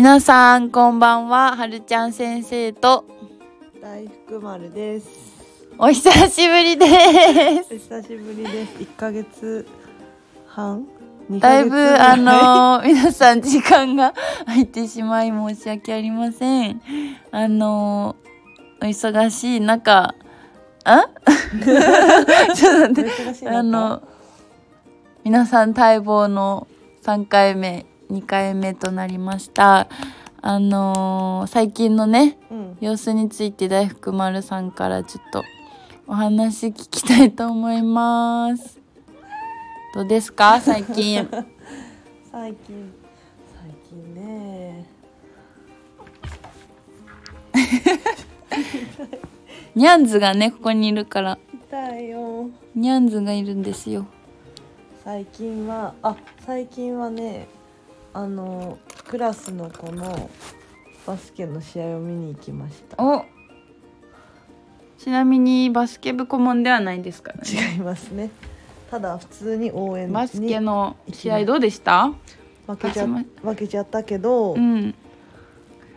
皆さんこんばんははるちゃん先生と大福丸です。お久しぶりですお久しぶりです。一ヶ月半？二だいぶあの皆さん時間が空いてしまい申し訳ありませんあのお忙しい中あ？ちょっと待ってあの皆さん待望の3回目2回目となりました。あの最近のねうん、様子について大福丸さんからちょっとお話聞きたいと思います。どうですか？最近。最近。最近ね。ニャンズがねここにいるから。痛いよ。ニャンズがいるんですよ。最近はあ最近はねあのクラスの子のバスケの試合を見に行きました。おちなみにバスケ部顧問ではないですからね。違いますね。ただ普通に応援にバスケの試合どうでした？負けちゃ負けちゃったけど、うん。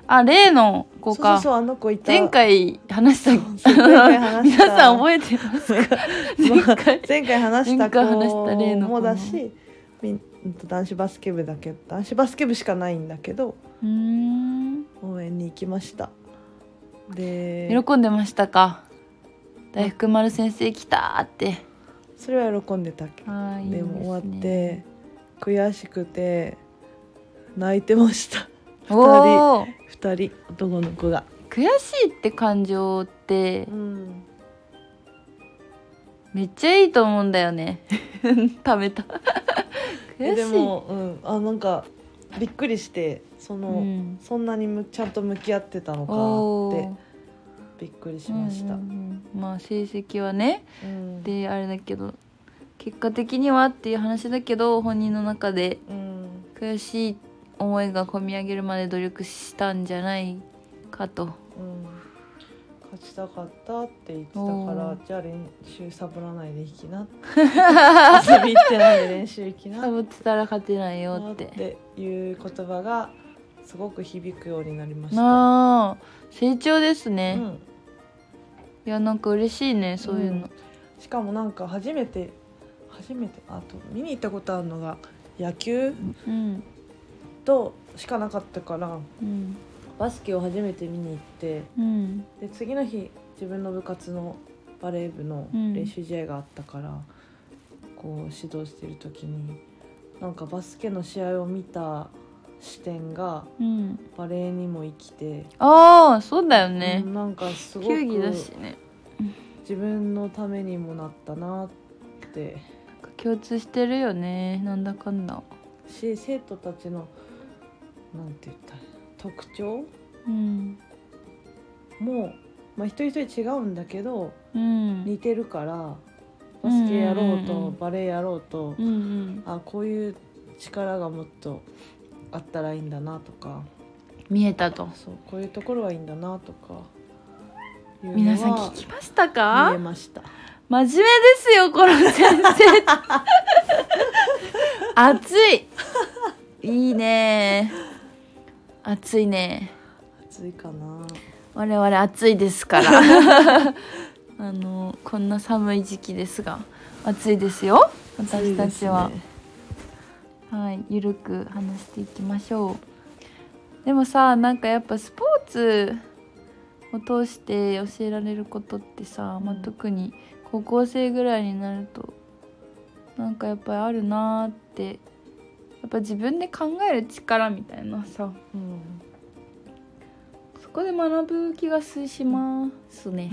あ例の子か。そうそうそうあの子いた。前回話した。そう前回話した。皆さん覚えてますか？前回前回話した子前回話した例の子もだし男子バスケ部だけ男子バスケ部しかないんだけど応援に行きました。で喜んでましたか？大福丸先生来たーって。それは喜んでたけど。でも終わっねて悔しくて泣いてました。おお二人男の子が、悔しいって感情ってうん、めっちゃいいと思うんだよね。食べた。悔しい。でも、うん、あなんかびっくりしてその、うん。そんなにむちゃんと向き合ってたのかってびっくりしました、うんうんうん。まあ成績はね。うん。であれだけど結果的にはっていう話だけど本人の中でうん。悔しい思いが込み上げるまで努力したんじゃないかと。うん勝ちたかったって言ってたかおらーじゃあ練習サボらないで行きな。遊び行ってないで練習行きな。サボってたら勝てないよっってていう言葉がすごく響くようになりました。成長ですうね、ん、いやなんか嬉しいねそういうの、しかもなんか初めて初めてあと見に行ったことあるのが野球うん。としかなかったからうんバスケを初めて見に行ってうん。で次の日自分の部活のバレー部のうん。練習試合があったから、こう指導してる時になんかバスケの試合を見た視点がうん。バレーにも生きて、ああそうだよね。う、んなんかすご球技だくしね。自分のためにもなったなって。共通してるよねなんだかんだ。し生徒たちのなんて言ったら特徴？うん。も、まあ、一人一人違うんだけどうん。似てるからバスケやろうとうんうんうん。うんバレーやろうとうんうん。あこういう力がもっとあったらいいんだなとか。見えたと。そうこういうところはいいんだなとか。皆さん聞きました見えかました。真面目ですよこの先生。熱い。いいね熱いね。暑いかな。我々暑いですから。あのこんな寒い時期ですが暑いですよ。私たちは、ね。はいゆるく話していきましょう。でもさなんかやっぱスポーツを通して教えられることってさ、まあ、うん特に高校生ぐらいになるとなんかやっぱりあるなーってやっぱ自分で考える力みたいなさ。うんそこで学ぶ気がしますね。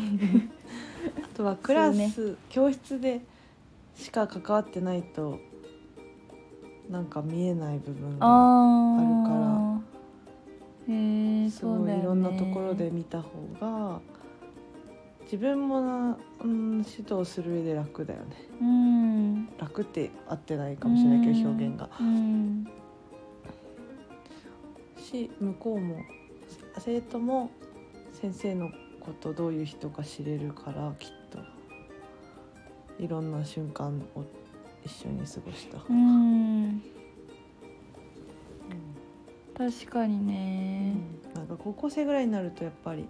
あとはクラス、そう教室でしか関わってないとなんか見えない部分がああるーへえね。ごいいろんなところで見た方が自分もな、うん、指導する上で楽だよね。うん。楽って合ってないかもしれないけど表現が。うん。し向こうも生徒も先生のことどういう人か知れるからきっと。いろんな瞬間を一緒に過ごした、うん。確かにね。なんか高校生ぐらいになるとやっぱり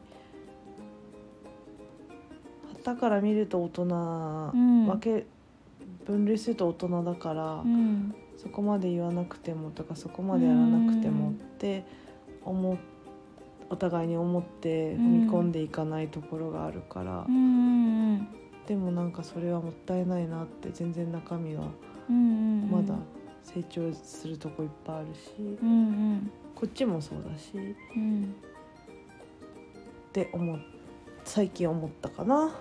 旗から見ると大人、うん。分け分類すると大人だから、うん。そこまで言わなくてもとかそこまでやらなくてもうんって思っお互いに思って踏み込んでいかないところがあるから、でもなんかそれはもったいないなって全然中身はまだ成長するとこいっぱいあるし、こっちもそうだしうん。って思っ最近思ったかな。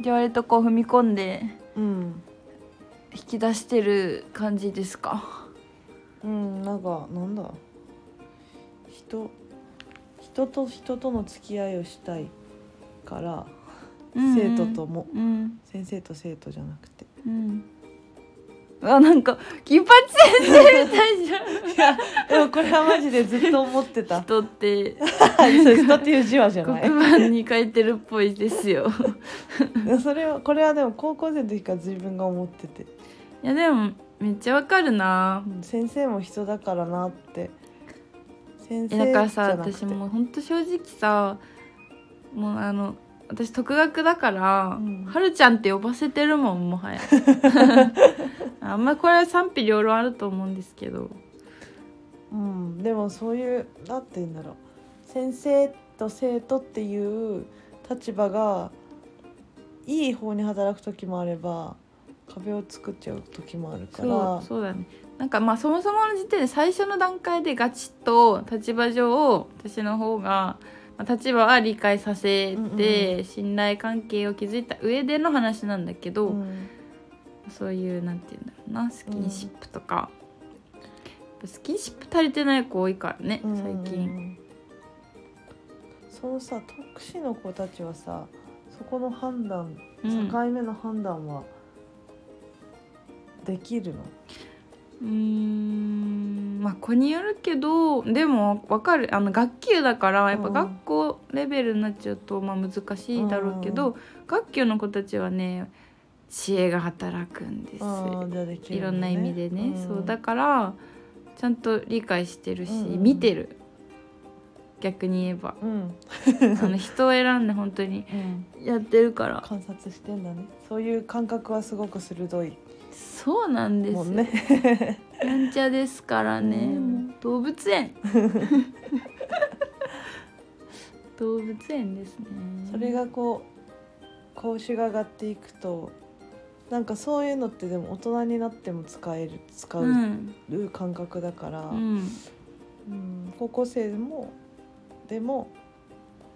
じゃあ割とこう踏み込んでうん。引き出してる感じですか？うん、なんかなんだ？人人と人との付き合いをしたいから、生徒とも。うん。先生と生徒じゃなくて。うんあなんか金八先生みたいじゃん。いやでもこれはマジでずっと思ってた。人って。そう人っていう字はじゃない。黒板に書いてるっぽいですよ。それはこれはでも高校生の時から自分が思ってて、いやでもめっちゃわかるな。うん先生も人だからなって。先生えだからさ私もうほんと正直さもうあの私独学だから、うん。はるちゃんって呼ばせてるもんもはや あんまこれは賛否両論あると思うんですけど。うん、でもそういうなんて言うんだろう先生と生徒っていう立場がいい方に働く時もあれば壁を作っちゃう時もあるから。そうだね。なんかまあそもそもの時点で最初の段階でガチッと立場上私の方がまあ立場は理解させて、信頼関係を築いた上での話なんだけど、うん。そういうなんて言うんだろうなスキンシップとか、やっぱスキンシップ足りてない子多いからね最近、そのさ特殊の子たちはさそこの判断うん。境目の判断はできるの、うーんまあ子によるけどでもわかるあの学級だからやっぱうん学校レベルになっちゃうとまあ難しいだろうけど、うん。学級の子たちはね知恵が働くんです。ああじゃあできるいろんな意味でね、ん。そうだからちゃんと理解してるし、うんうん。見てる。逆に言えば。うん、あの人を選んで本当に うん、やってるから。観察してんだね。そういう感覚はすごく鋭い。そうなんです。よ、もんね。やんちゃですからね、うん。動物園。動物園ですね。それがこう講師が上がっていくとなんかそういうのってでも大人になっても使える使ううん感覚だから、うん。うん高校生でもでも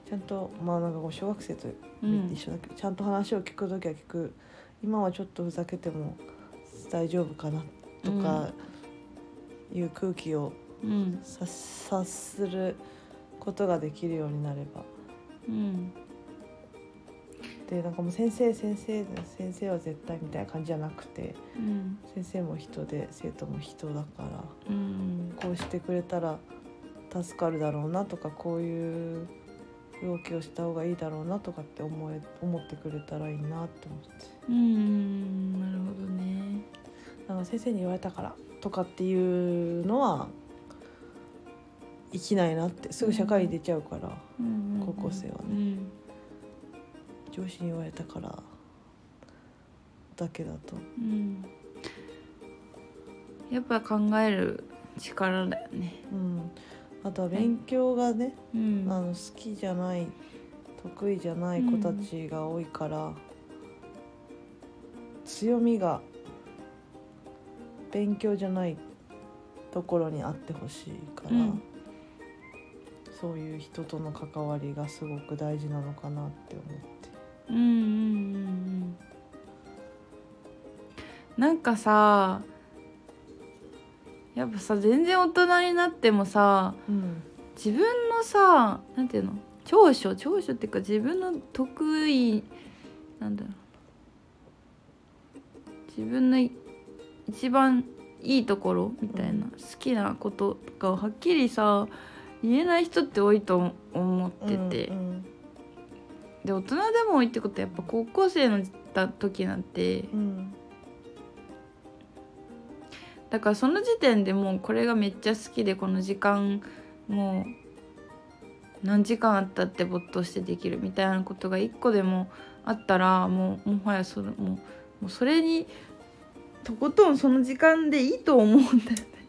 ちゃんとまあなんかこう小学生とうん一緒だけど、ちゃんと話を聞く時は聞く今はちょっとふざけても大丈夫かなとかいう空気をうん。察察することができるようになれば。うんでなんかもう先生先生先生は絶対みたいな感じじゃなくてうん。先生も人で生徒も人だからうん。こうしてくれたら助かるだろうなとかこういう動きをした方がいいだろうなとかって思え思ってくれたらいいなって思って。うん。なるほどね。なんか先生に言われたからとかっていうのは生きないなってすぐ社会に出ちゃうから、うん。高校生はね。うん上司に言われたからだけだと。うん。やっぱ考える力だよね。うん。あとは勉強がね、うん。あの好きじゃない得意じゃない子たちが多いから、強みが勉強じゃないところにあってほしいから、うん。そういう人との関わりがすごく大事なのかなって思って。うんうんうんうん。なんかさやっぱさ全然大人になってもさうん。自分のさなんていうの？長所？長所っていうか自分の得意なんだろう。自分のい一番いいところみたいな、うん。好きなこととかをはっきりさ言えない人って多いと思ってて、うんで大人でも多いってことはやっぱ高校生の時なんてうんだからその時点でもうこれがめっちゃ好きでこの時間もう何時間あったって没頭してできるみたいなことが一個でもあったらもうもはやそれもうもうそれにとことんその時間でいいと思うんだよね。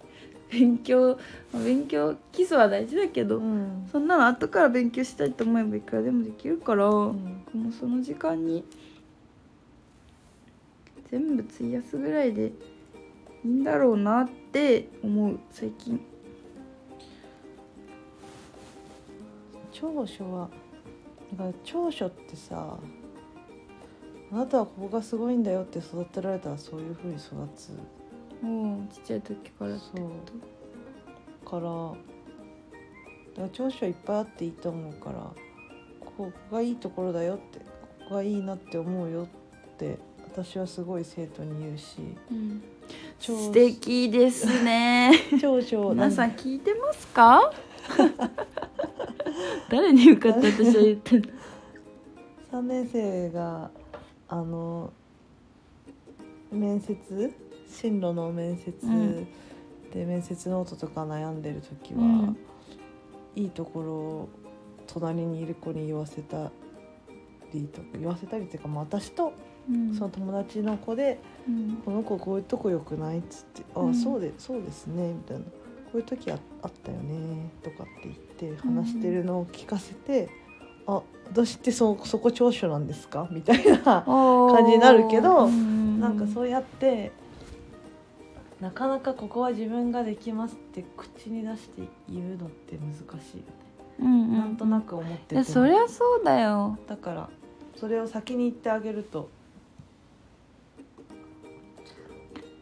勉強まあ勉強基礎は大事だけど、うん。そんなの後から勉強したいと思えばいくらでもできるから、うん。もうその時間に全部費やすぐらいでいいんだろうなって思う最近。長所は長所ってさあなたはここがすごいんだよって育てられたらそういうふうに育つもうちっちゃい時からってそう。からだから長所はいっぱいあっていいと思うからここがいいところだよってここがいいなって思うよって私はすごい生徒に言うしうん。長素敵ですね。長所皆さん聞いてますか？誰に向かって私は言ってんの？3年生があの面接進路の面接うん。で面接ノートとか悩んでる時は、うん。いいところを隣にいる子に言わせたりとか言わせたりっていうか、まあ、私とうん。その友達の子でうん「この子こういうとこ良くない?」っつって「ああ、うん。そうでそうですね」みたいな「こういう時ああったよね」とかって言って話してるのを聞かせて「あ私ってそそこ長所なんですか?」みたいな感じになるけどななんかそうやってなかなかここは自分ができますって口に出して言うのって難しいよね、うんうん。なんとなく思っててそりゃそうだよ。だからそれを先に言ってあげると。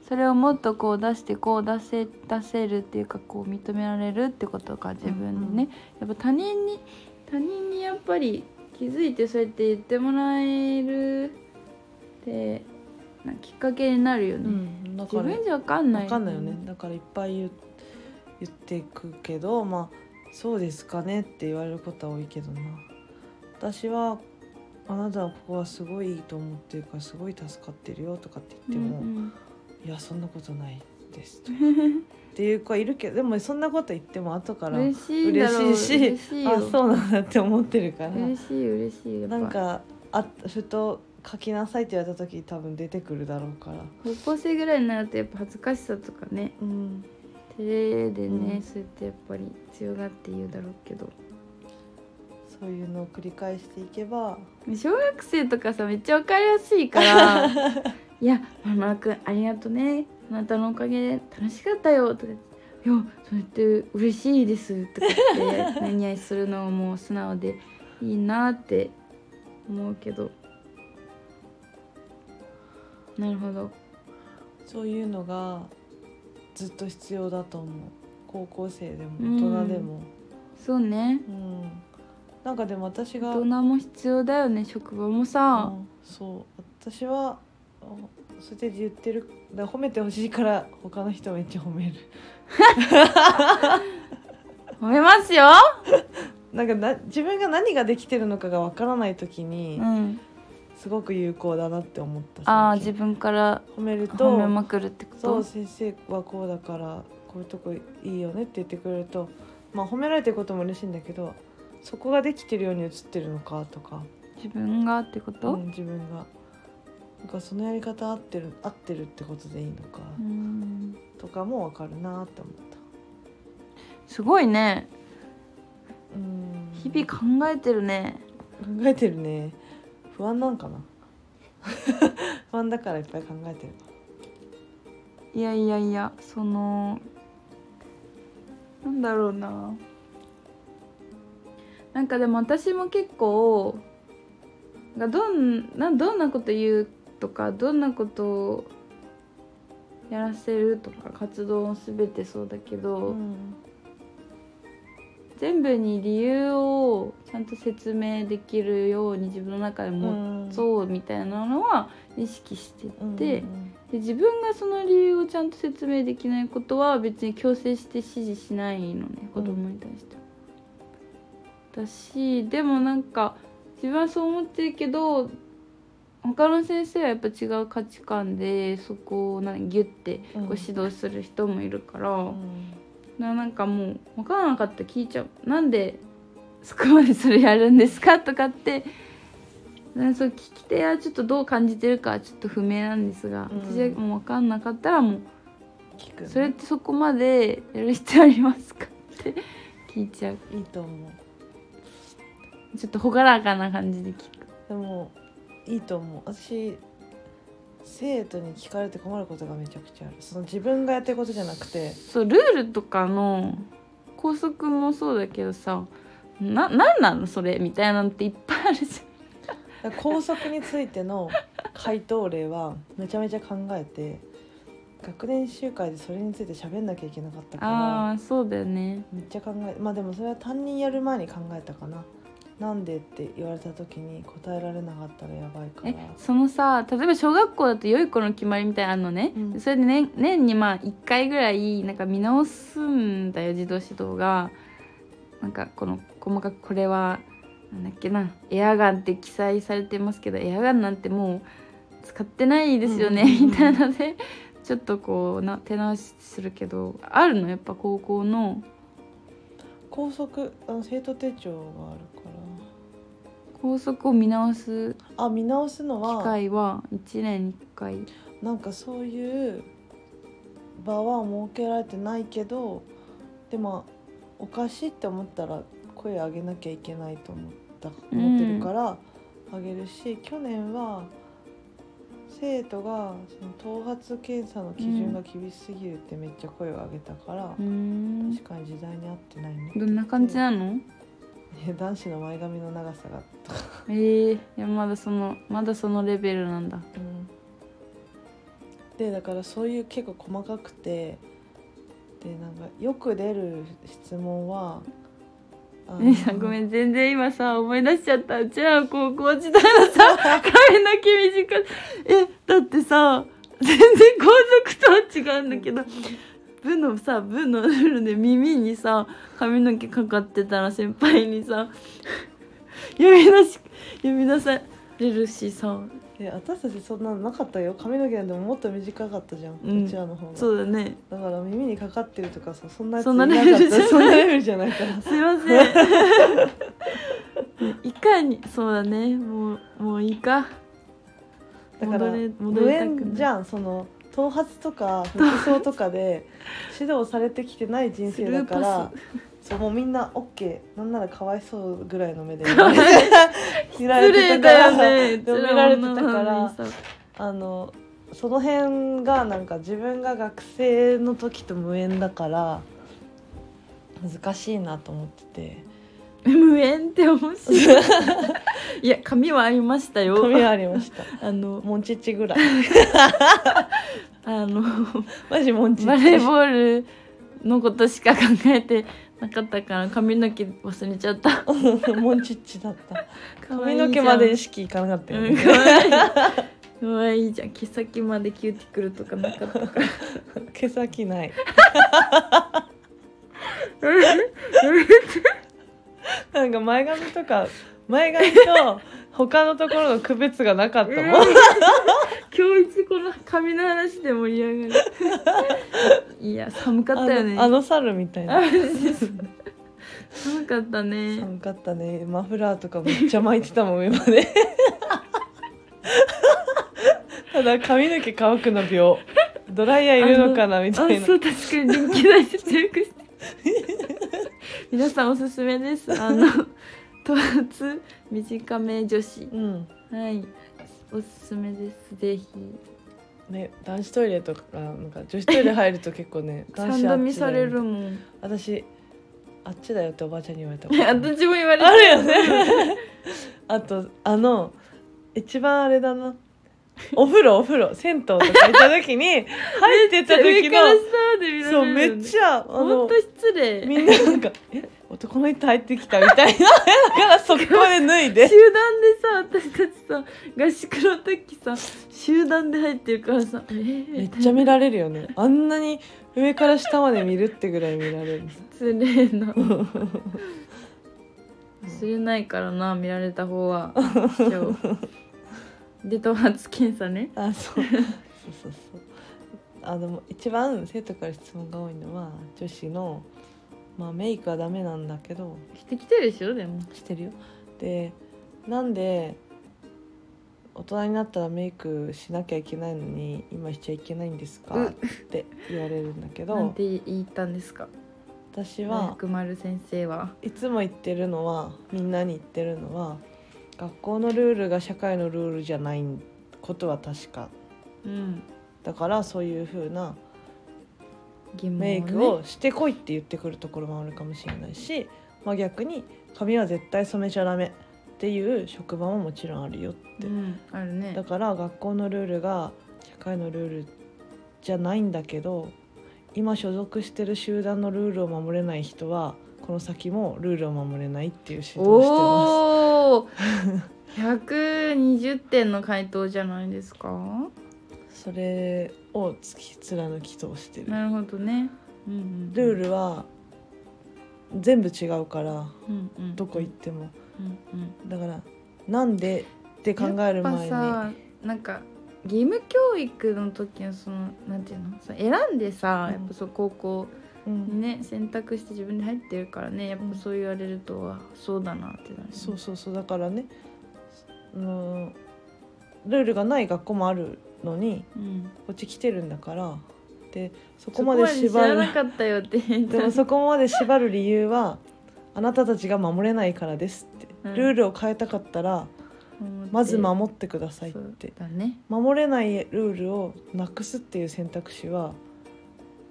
それをもっとこう出してこう出せ出せるっていうかこう認められるってことか自分でね、やっぱ他人に他人にやっぱり気づいてそうやって言ってもらえるってなきっかけになるよね、うん、だから。自分じゃ分かんない。分かんないよね。だからいっぱい言っていくけどまあそうですかねって言われることは多いけどな。私はあなたはここはすごいいいと思ってるからすごい助かってるよとかって言っても、うんいやそんなことないですと。う んっていう子はいるけどでもそんなこと言っても後から嬉しいしあそうなんだって思ってるから。嬉しい嬉しいなんかあふと書きなさいって言われた時多分出てくるだろうから。高校生ぐらいになるとやっぱ恥ずかしさとかね。うん。照れでね、うん。そうやってやっぱり強がって言うだろうけど。そういうのを繰り返していけば。小学生とかさめっちゃ分かりやすいから「いやママくんありがとね。あなたのおかげで楽しかったよ」とか言って「いやそうやって嬉しいです」とか言って何々するのも素直でいいなって思うけどなるほど。そういうのがずっと必要だと思う。高校生でもうん。大人でも。そうね。うん、なんかでも私が大人も必要だよね職場もさ、うん。そう。私はあそうやって言ってる。だ褒めてほしいから他の人めっちゃ褒める。褒めますよ、なんかな自分が何ができてるのかがわからない時にうん、すごく有効だなって思った。ああ自分から褒める褒とめまくるってこと？そう先生はこうだからこういうとこいいよねって言ってくれるとまあ褒められてることも嬉しいんだけどそこができてるように映ってるのかとか、自分がってこと、うん、自分が。なんかそのやり方合ってる合ってるってことでいいのか、うん。とかも分かるなって思った。すごいね。うん。日々考えてるね。考えてるね不安なんかな？不安だからいっぱい考えてる。いやいやいやそのなんだろうな。なんかでも私も結構がどんなどんなこと言うとかどんなことをやらせるとか活動を全てそうだけど、うん。全部に理由をちゃんと説明できるように自分の中で持うん。そうみたいなのは意識してて、うん。で自分がその理由をちゃんと説明できないことは別に強制して指示しないのね子供に対しては。だしでもなんか自分はそう思ってるけど他の先生はやっぱ違う価値観でそこを何ギュッてこううん指導する人もいるから、うん。ななんかもう分からなかったら聞いちゃう。なんでそこまでそれやるんですか？とかってなそう聞き手はちょっとどう感じてるかはちょっと不明なんですが、うん。私はもう分かんなかったらもう聞くねそれってそこまでやる必要ありますか？って 聞いちゃう。いいと思う。ちょっと朗らかな感じで聞く。でもいいと思う。私生徒に聞かれて困ることがめちゃくちゃある。その自分がやってることじゃなくて。そうルールとかの校則もそうだけどさななんなのそれみたいなのっていっぱいあるじだから校則についての回答例はめちゃめちゃ考えて学年集会でそれについて喋んなきゃいけなかったゃんからあそうだよね。めっちゃ考えまあでもそれは担任やる前に考えたかな。なんでって言われた時に答えられなかったらやばいから。えそのさ例えば小学校だと良い子の決まりみたいなのね、うん。それで年年にまあ1回ぐらいなんか見直すんだよ児童指導が。なんかこの細かくこれはなんだっけなエアガンって記載されてますけどエアガンなんてもう使ってないですよね、うんみたいなのでちょっとこうな手直しするけどあるの？やっぱ高校の。校則あの生徒手帳があるから。校則を見直すあ見直すの機は会は1年に1回。なんかそういう場は設けられてないけどでもおかしいって思ったら声上げなきゃいけないと思った思ってるから上げるし、去年は生徒がその頭髪検査の基準が厳しすぎるってめっちゃ声を上げたから、うーん。確かに時代に合ってないねどんな感じなの？ね男子の前髪の長さがえー、いやまだそのまだそのレベルなんだ。でだからそういう結構細かくてでなんかよく出る質問は姉さんごめん全然今さ思い出しちゃった。うちらの高校時代のさ 髪の毛短い。えだってさ全然皇族とは違うんだけど部のさ部のルールで耳にさ髪の毛かかってたら先輩にさ 呼び出し呼び出されるしさえ私たちそんなのなかったよ。髪の毛なんてもっと短かったじゃん、うん。うちらの方が。そうだね。だから耳にかかってるとかさそんなそんななかった。レベルじゃない。そんなレベルじゃないから。すいません。いかにそうだね。もうもういいか。だから無縁じゃん。その頭髪とか服装とかで指導されてきてない人生だからそうもうみんな OK なんならかわいそうぐらいの目で見られて。見られてたかね。見られてたから。あのその辺がなんか自分が学生の時と無縁だから難しいなと思ってて。無縁って面白い。いや髪はありましたよ。髪ありました。あのモンチッチぐらい。あのマジモンチバレーッチボールのことしか考えてなかったから髪の毛忘れちゃった。モンチッチだった。髪の毛まで意識いかなかったようんね、可愛い。い。じゃん毛先までキューティクルとかなかったか。ら 毛先ない。なんか前髪とか前髪と他のところの区別がなかったもん、今日一この髪の話で盛り上がる。いや寒かったよね。あの猿みたいな。寒かったね。寒かったね。マフラーとかめっちゃ巻いてたもん上までただ髪の毛乾くの秒。ドライヤーいるのかなみたいな。あそう確かに電気代節約して。皆さんおすすめです。あの頭髪短め女子。うん。はい。おすすめです。ぜひ。ね男子トイレとかなんか女子トイレ入ると結構ね 男三子あ度見されるもん。私あっちだよっておばあちゃんに言われた。私も言われあるよね。あとあの一番あれだな お風呂お風呂銭湯とか行った時に 入ってた時のそうめっちゃあのほんと失礼。みんななんか「え男の人入ってきた」みたいなだからそこで脱いで。集団でさ私たちさ合宿の時さ集団で入ってるからさえー、めっちゃ見られるよね。あんなに上から下まで見るってぐらい見られる。失礼な。忘れないからな見られた方は。今日で頭髪検査ね。あそう。そうそうそう。あでも一番生徒から質問が多いのは女子のまあメイクはダメなんだけど。してきてるでしょでも。してるよ。でなんで大人になったらメイクしなきゃいけないのに今しちゃいけないんですか、う。って言われるんだけど。なんて言ったんですか？私は薬丸先生は。いつも言ってるのはみんなに言ってるのは学校のルールが社会のルールじゃないことは確か。うん。だからそういう風な疑問をね。メイクをしてこいって言ってくるところもあるかもしれないし、まあ、逆に髪は絶対染めちゃダメっていう職場ももちろんあるよって、うんあるね。だから学校のルールが社会のルールじゃないんだけど今所属してる集団のルールを守れない人はこの先もルールを守れないっていう指導をしてまおお120 点の回答じゃないですか？すそれを突き貫き通してる。なるほどね、うんうん、ルールは全部違うからうんうん。どこ行っても。うんうん。だからなんでって考える前に。やっぱさなんか義務教育の時のそのなんていうの？その選んでさ、うんやっぱそう高校うんにね選択して自分で入ってるからねやっぱそう言われるとはそうだなってなるよね、そうそうそうだからねうんルールがない学校もあるのにうん、こっち来てるんだからでそそこまで知縛るらなかったよって。言ったでもそこまで縛る理由はあなたたちが守れないからですって、うん。ルールを変えたかったらまず守ってくださいって。だね。守れないルールをなくすっていう選択肢は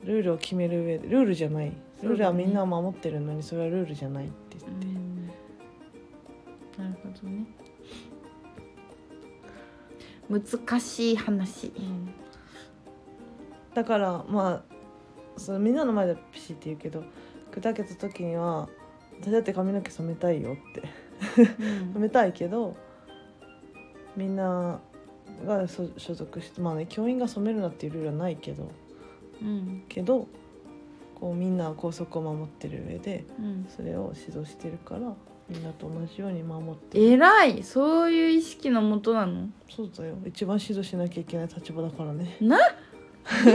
ルールを決める上でルールじゃない。ルールはみんな守ってるのにそれはルールじゃないってう言って、ん。なるほどね。難しい話。だからまあそのみんなの前ではピシって言うけど砕けた時には私だって髪の毛染めたいよって。うん。染めたいけどみんながそ所属してまあね教員が染めるなっていうルールはないけどうん。けどこうみんな校則を守ってる上でうん。それを指導してるからみんなと同じように守ってる。偉い。そういう意識のもとなの？そうだよ。一番指導しなきゃいけない立場だからね。な？真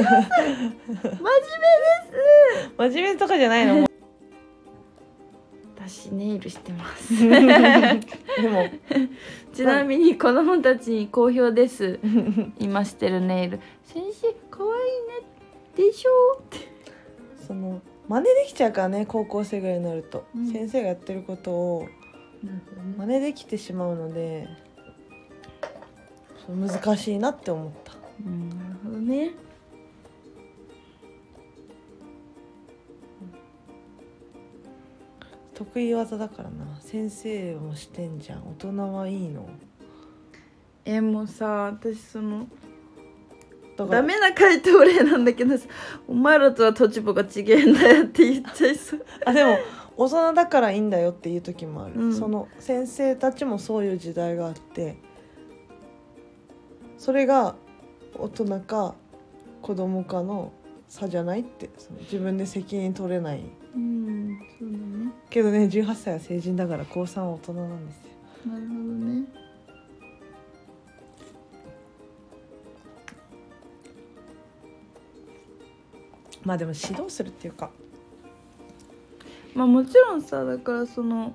面目とかじゃないの？私ネイルしてます。でも。ちなみに子供たちに好評です。今してるネイル。先生可愛いねでしょ？って。その真似できちゃうからね高校生ぐらいになると、うん。先生がやってることを。真似できてしまうのでそう難しいなって思った。うんなるほどね。得意技だからな。先生もしてんじゃん。大人はいいの。えもうさ私そのだから。ダメな回答例なんだけどさお前らとは立場が違えんだよって言っちゃいそう。あでも大人だからいいんだよっていう時もある、うん。その先生たちもそういう時代があってそれが大人か子供かの差じゃないってその自分で責任取れない。うんそうだね。けどね18歳は成人だから高3は大人なんですよ。なるほどねまあでも指導するっていうか。まあもちろんさだからその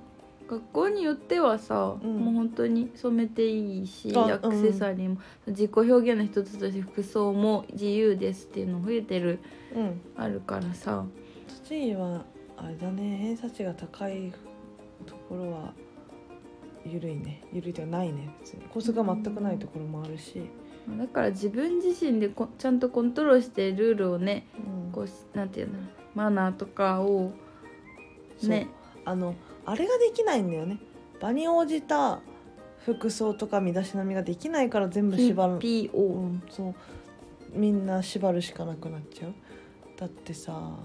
学校によってはさ、うん。もう本当に染めていいしあアクセサリーも、自己表現の一つとして服装も自由ですっていうの増えてるうん。あるからさ。栃木はあれだね偏差値が高いところは緩いね。緩いではないね。別に。コースが全くないところもあるし、だから自分自身でこちゃんとコントロールしてルールをねうん。こうなんていうのマナーとかをね。あのあれができないんだよね。場に応じた服装とか身だしなみができないから全部縛る、う PO ん、そう。みんな縛るしかなくなっちゃう。だってさ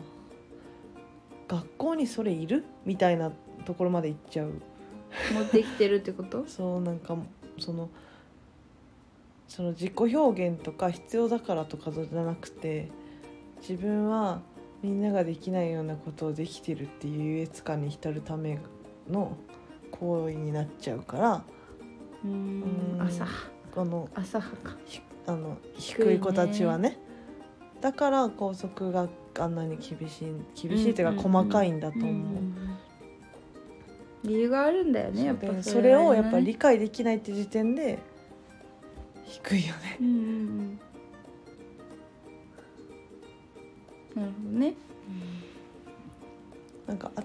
学校にそれいる？みたいなところまで行っちゃう。持ってきてるってこと？そうなんかそのその自己表現とか必要だからとかじゃなくて自分はみんなができないようなことをできてるっていう優越感に浸るための行為になっちゃうからうーん。うん朝。あの浅はか。ひあの低い子たちはね。だから校則があんなに厳しい厳しいっていうか細かいんだと思う。んんん。理由があるんだよねやっぱでそれをやっぱり理解できないって時点で低いよね。うんうんうん。なるほどね。なんかあ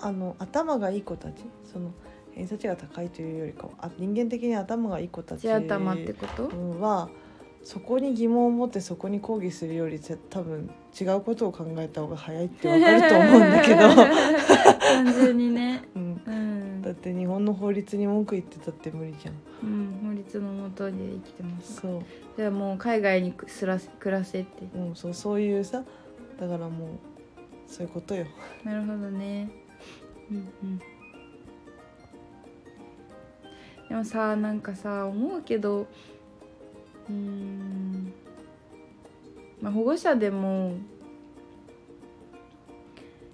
あの頭がいい子たちその偏差値が高いというよりかはあ人間的に頭がいい子たち地頭ってこと？うんはそこに疑問を持ってそこに抗議するよりぜ多分違うことを考えた方が早いってわかると思うんだけど、単純にね。うん、うんだって日本の法律に文句言ってたって無理じゃん。うん法律のもとで生きてます。そう,、じゃあもう海外にすらせ暮らせって。うん、そうそういうさだからもうそういうことよ。なるほどね。うんうん。でもさなんかさ思うけどうーんまあ保護者でも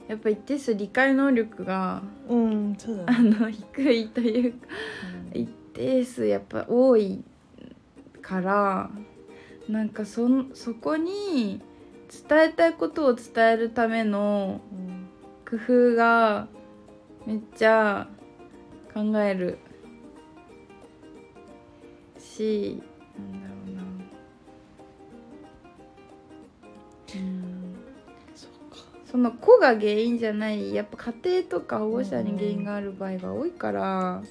やっぱ一定数理解能力がうんそうだあね、の低いというか一定数やっぱ多いからなんかそんそこに伝えたいことを伝えるためのうん。工夫がめっちゃ考えるしなんだろうな。うんその子が原因じゃないやっぱ家庭とか保護者に原因がある場合が多いから。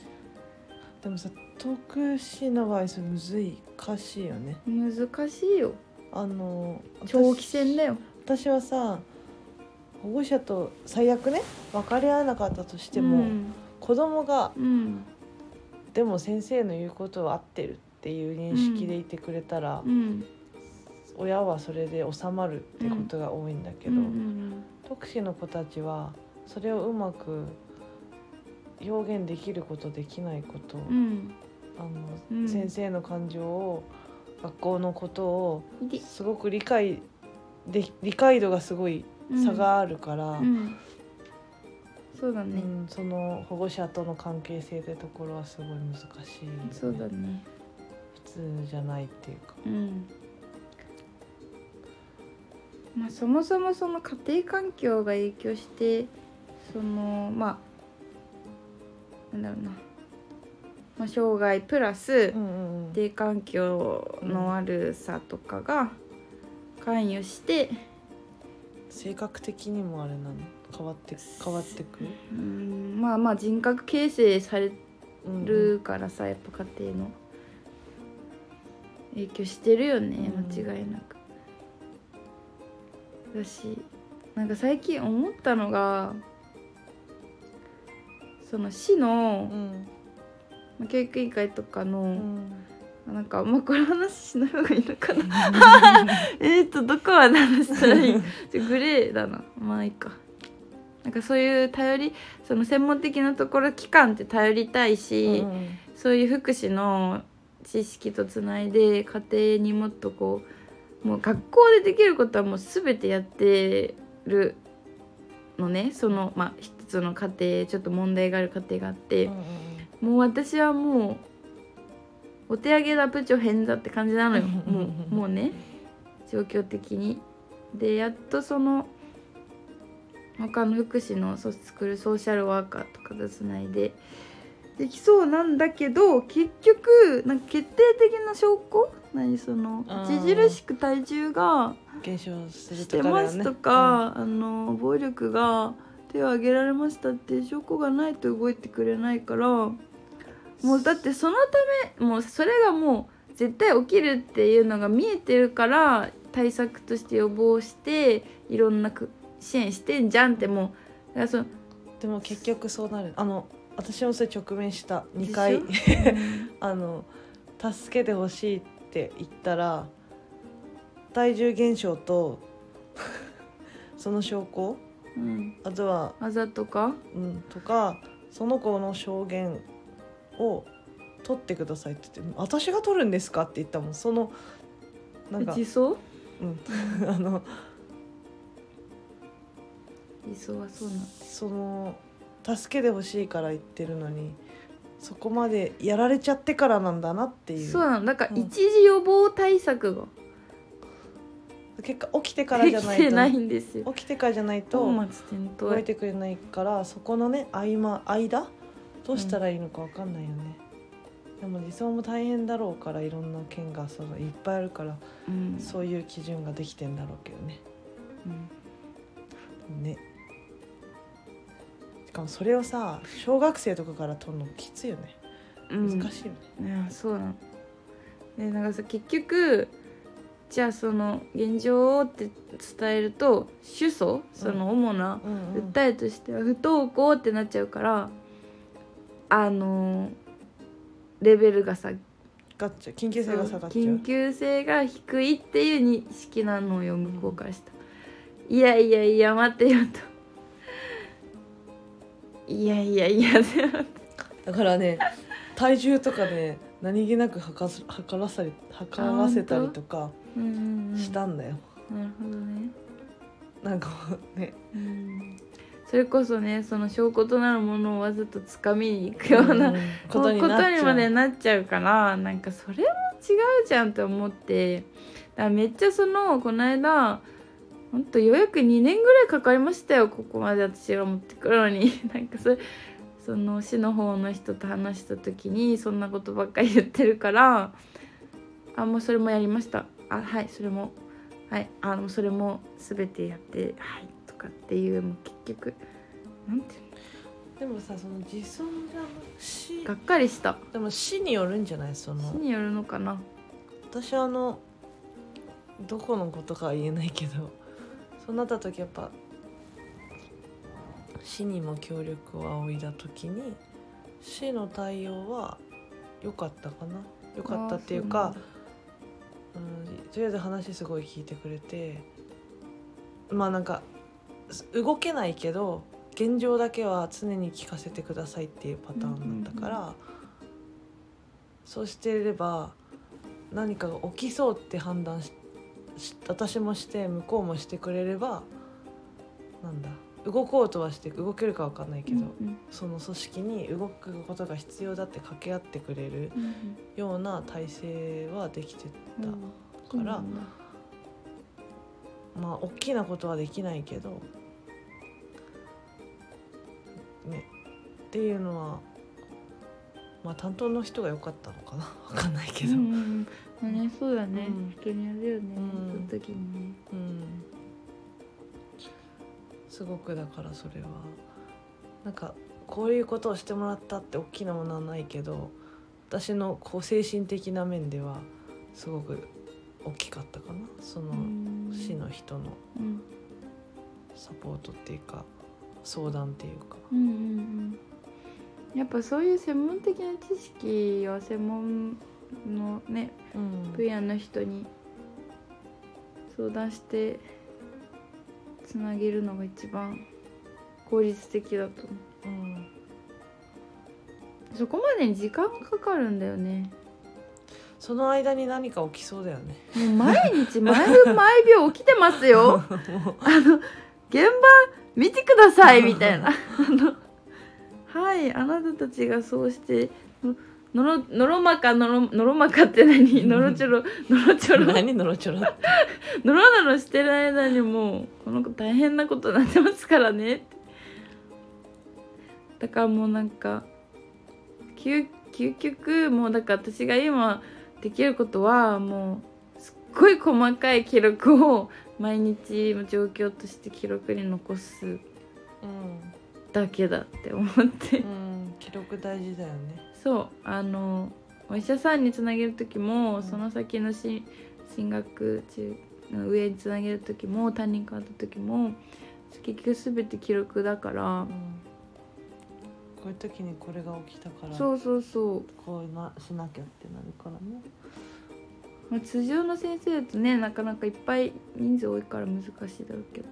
でもさ特殊な場合それ難しいよね。難しいよ。あの長期戦だよ。私はさ保護者と最悪ね分かり合わなかったとしても、うん。子供がうん。でも先生の言うことは合ってるっていう認識でいてくれたら、うん親はそれで収まるってことが多いんだけど、特殊の子たちはそれをうまく表現できることできないこと、うん。あのうん。先生の感情を学校のことをすごく理解で理解度がすごい差があるから、うん。そうだうね、んその保護者との関係性ってところはすごい難しい、そうだね。普通じゃないっていうか。うんまあそもそもその家庭環境が影響してそのまあなんだろうな、まあ、障害プラス家庭環境の悪さとかが関与して、性格的にもあれなの？変わって変わってく？うん、まあまあ人格形成されるからさやっぱ家庭の。影響してるよねうん。間違いなく。だしなんか最近思ったのがその市のう、ん。まあ教育委員会とかうの、ん。なんかまあこの話しない方がいいのかな。えっとどこまで話したらいい？グレーだな。まあいいか。なんかそういう頼りその専門的なところ機関って頼りたいし、うん。そういう福祉の知識とつないで家庭にもっとこうもう学校でできることはもう全てやってるのね。そのまあ一つの家庭ちょっと問題がある家庭があって。もう私はもうお手上げだプチョ変だって感じなのよ。もうもうね。状況的に。でやっとその他の福祉の作るソーシャルワーカーとかとつないで。できそうなんだけど結局なんか決定的な証拠何その著しく体重が減少してますとか、あの暴力が手を挙げられましたっていう証拠がないと動いてくれないからもうだってそのためもうそれがもう絶対起きるっていうのが見えてるから対策として予防していろんなく支援してんじゃんってもうそのでも結局そうなる。あの私もそれ直面した。2回。あの助けてほしいって言ったら体重減少と その証拠うん、あとは、あざとか？うん、とかその子の証言を取ってくださいって言って「私が取るんですか?」って言ったもん。そのなんか、自走？うん、あの自走はそうなんその助けてほしいから言ってるのにそこまでやられちゃってからなんだなっていう。そうなの。だからうん。一時予防対策が。結果起きてからでじゃないときてないんですよ。起きてからじゃないと本末転倒。動いてくれないからそこのね合間間どうしたらいいのかわかんないよね、でも理想も大変だろうからいろんな県がそのいっぱいあるからうん。そういう基準ができてんだろうけどね。うん。ね。しかもそれをさ小学生とかから取るのきついよね。うん。難しいよね、いやそうなの。でなんかさ結局じゃあその現状って伝えると主訴その主なうん。うん訴えとしては不登校ってなっちゃうからあのレベルがさガッチャ緊急性が下がっちゃう。緊急性が低いっていう認識なのよ向こうからした、いやいやいや待ってよといやいやいやでだからね体重とかね何気なく測す測らされ測らせたりとかしたんだよ、なるほどね。なんかね。うん。それこそねその証拠となるものをわざと掴みに行くような、んことになっちゃう。までなっちゃうからなんかそれも違うじゃんって思って。だからめっちゃそのこの間ほんとようやく2年ぐらいかかりましたよここまで私が持ってくるのに。なんかそれその市の方の人と話した時にそんなことばっかり言ってるからあもうそれもやりました。あはいそれも。はいあのそれも全てやってはいとかっていうもう結局なんていうでもさその自尊じゃなしのがっかりした。でも市によるんじゃない？その市によるのかな。私はあのどこのことかは言えないけどそうなった時やっぱ市にも協力を仰いだ時に市の対応は良かったかな？良かったっていうかうん、とりあえず話すごい聞いてくれてまあなんかす動けないけど現状だけは常に聞かせてくださいっていうパターンだったから、そうしていれば何かが起きそうって判断しし私もして向こうもしてくれればなんだ動こうとはして動けるか分かんないけど、うんその組織に動くことが必要だって掛け合ってくれるうんような体制はできてた。うん。からまあ大きなことはできないけどねっていうのはまあ担当の人が良かったのかな？わかんないけど、うんうんうんまあねそうだね、うん。人によるよね、うん。その時にね。うん。すごくだからそれは。なんかこういうことをしてもらったって大きなものはないけど私のこう精神的な面ではすごく大きかったかな。その市の人のうん。サポートっていうか相談っていうか。うんうんうん。やっぱそういう専門的な知識は専門のねうん。分野の人に相談してつなげるのが一番効率的だと思う。うん。そこまでに時間がかかるんだよね。その間に何か起きそうだよね。もう毎日毎分 毎秒起きてますよ。あの現場見てくださいみたいな。あのはいあなたたちがそうしてののろのろまかのろのろまかって何？のろちょろのろちょろ？何？のろちょろ のろのろしてる間にもうこの子大変なことになってますからね。ってだからもうなんか究究極もうだから私が今できることはもうすっごい細かい記録を毎日の状況として記録に残すうん、だけだって思って。うん、記録大事だよねそうあのお医者さんにつなげる時も、うん。その先のし進学中上につなげる時も担任変わった時も結局全て記録だからう、ん。こういう時にこれが起きたからそうそうそう、こうなしなきゃってなるからね。まあ、通常の先生だとねなかなかいっぱい人数多いから難しいだろうけど。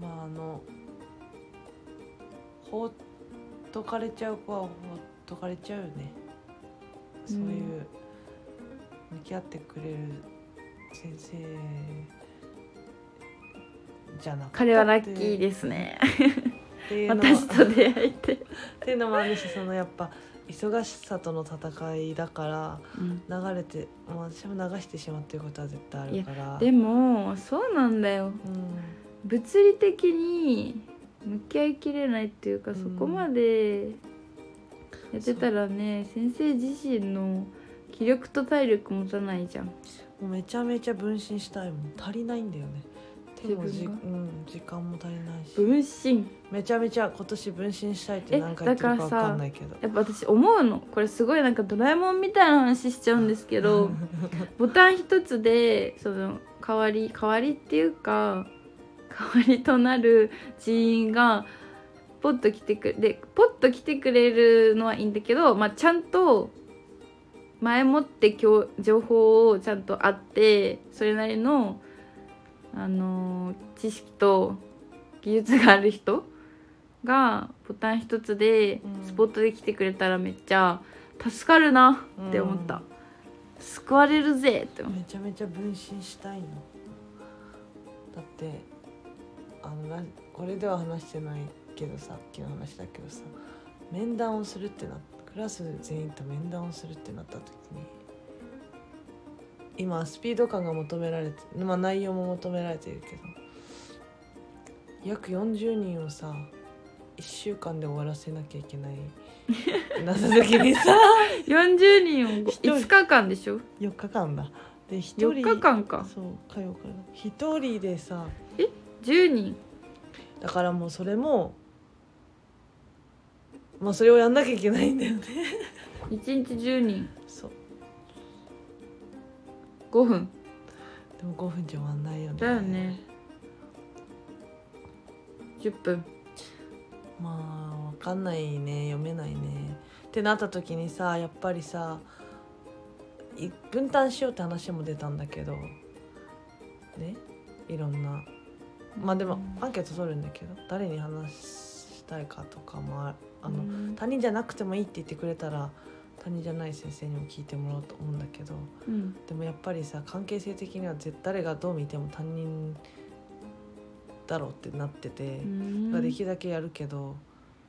まああの放っとかれちゃう子は放っとかれちゃうよね。そういう向き合ってくれる先生じゃなかった彼はラッキーですね。私と出会えて、っていうのもあるしそのやっぱ忙しさとの戦いだからうん。流れて、まあ、私も流してしまっていることは絶対あるから。でもそうなんだよ。うん。物理的に向き合いきれないっていうか、うん。そこまでやってたらね先生自身の気力と体力持たないじゃん。もうめちゃめちゃ分身したいもん。足りないんだよね。手もじ、うん、時間も足りないし。分身。めちゃめちゃ今年分身したいってえ何回言ってるか分だからさかんないけど。やっぱ私思うの。これすごいなんかドラえもんみたいな話しちゃうんですけど ボタン一つでその代わり代わりっていうか代わりとなる人員がポッと来てくれでポッと来てくれるのはいいんだけど、まあ、ちゃんと前もって今日情報をちゃんとあってそれなりの、あのー知識と技術がある人がボタン一つでうん。スポットで来てくれたらめっちゃ助かるなって思った、うん。救われるぜってめちゃめちゃ分身したいの。だってあのなこれでは話してないけどさっきの話だけどさ面談をするってなクラス全員と面談をするってなった時に今スピード感が求められてまあ内容も求められているけど約40人をさ1週間で終わらせなきゃいけないなった時にさ40 人を一人。5日間でしょ？4日間だ。で1人。4日間か。そう火曜から。一人でさ10人。だからもうそれもまあそれをやんなきゃいけないんだよね。1日10人。そう。5分。でも5分じゃ終わんないよね。だよね。10分。まあわかんないね。読めないね。ってなった時にさやっぱりさい分担しようって話も出たんだけどね？いろんなまあでもアンケート取るんだけど誰に話したいかとかもああの、うん。他人じゃなくてもいいって言ってくれたら他人じゃない先生にも聞いてもらおうと思うんだけどうん。でもやっぱりさ関係性的には絶誰がどう見ても他人だろうってなってて、うん。まあできるだけやるけど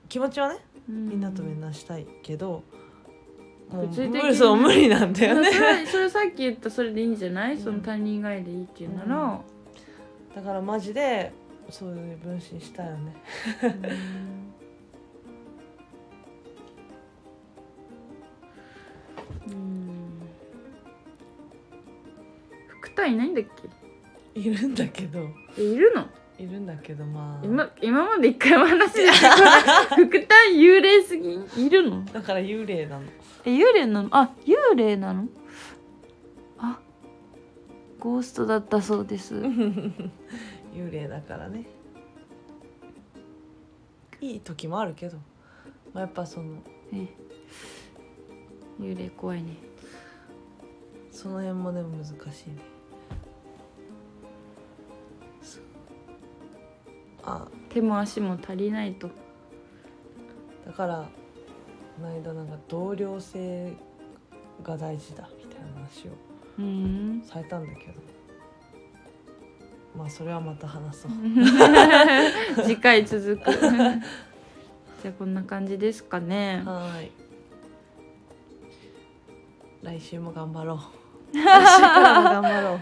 気持ちはねみみんなと面談したいけど、もう無理そう無理なんだよね。それそれさっき言ったそれでいいんじゃない、その他人以外でいいっていうなら、だからマジでそういう分身したいよね。うん。副隊いないんだっいるんだけど。いるの？いるんだけどまあ。今今まで一回も話してない。副隊幽霊すぎ？んいるの？だから幽霊なの。え幽霊なの？あ幽霊なの？あゴーストだったそうです。幽霊だからね。いい時もあるけど、まあ、やっぱそのえ幽霊怖いね。その辺もでも難しいね。あ。手も足も足りないと。だからこの間なんか同僚性が大事だみたいな話をうん。されたんだけど。まあそれはまた話そう。次回続く。じゃあこんな感じですかね。はーい。来週も頑張ろう。来週からも頑張ろ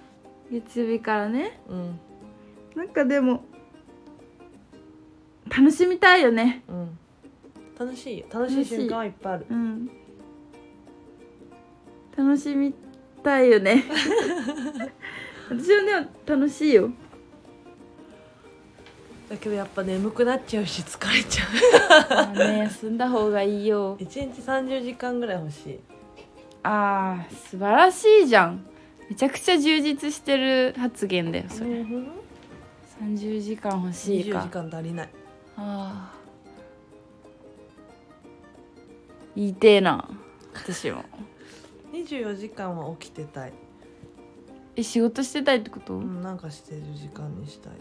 月曜日からね。ううん。なんかでも楽しみたいよね。うん。楽しいよ。楽しい瞬間はいっぱいある。うん。楽しみたいよね。私はね楽しいよ。だけどやっぱ眠くなっちゃうし疲れちゃう。ね休んだ方がいいよ。1日30時間ぐらい欲しい。あー素晴らしいじゃん。めちゃくちゃ充実してる発言だよそれ、うん30時間欲しい20か時間足りない。あー。言いてえな私も24時間は起きてたい。え仕事してたいってこと？ううんなんかしてる時間にしたい。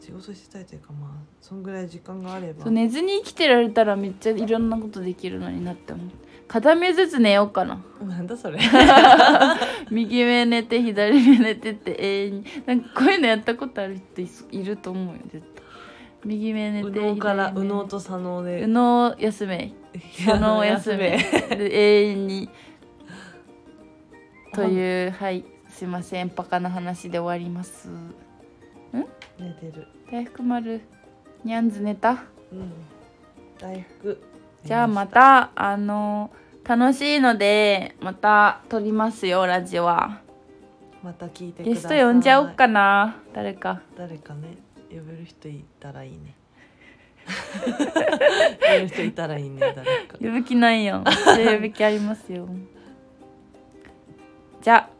仕事してたいというかまあそんぐらい時間があれば。そう寝ずに生きてられたらめっちゃいろんなことできるのになって思う。片目ずつ寝ようかな。なんだそれ。右目寝て左目寝てって永遠に。なんかこういうのやったことある人いそいると思うよ絶対。右目寝て右脳から右脳と左脳で。右脳休め 左脳休めで永遠に。というはいすいませんバカな話で終わります。寝てる。大福丸ニャンズ寝た？うん。大福。じゃあまたあの楽しいのでまた撮りますよラジオは。また聞いてくだゲさい。スト呼んじゃおっかな。誰か。誰かね呼べる人いたらいいね呼べる人いたらいいね誰か。呼ぶ気ないよ呼ぶ気ありますよ。じゃあ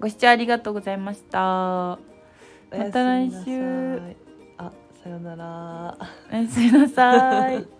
ご視聴ありがとうございました。ままた来週。あさよなら。おやすみなさい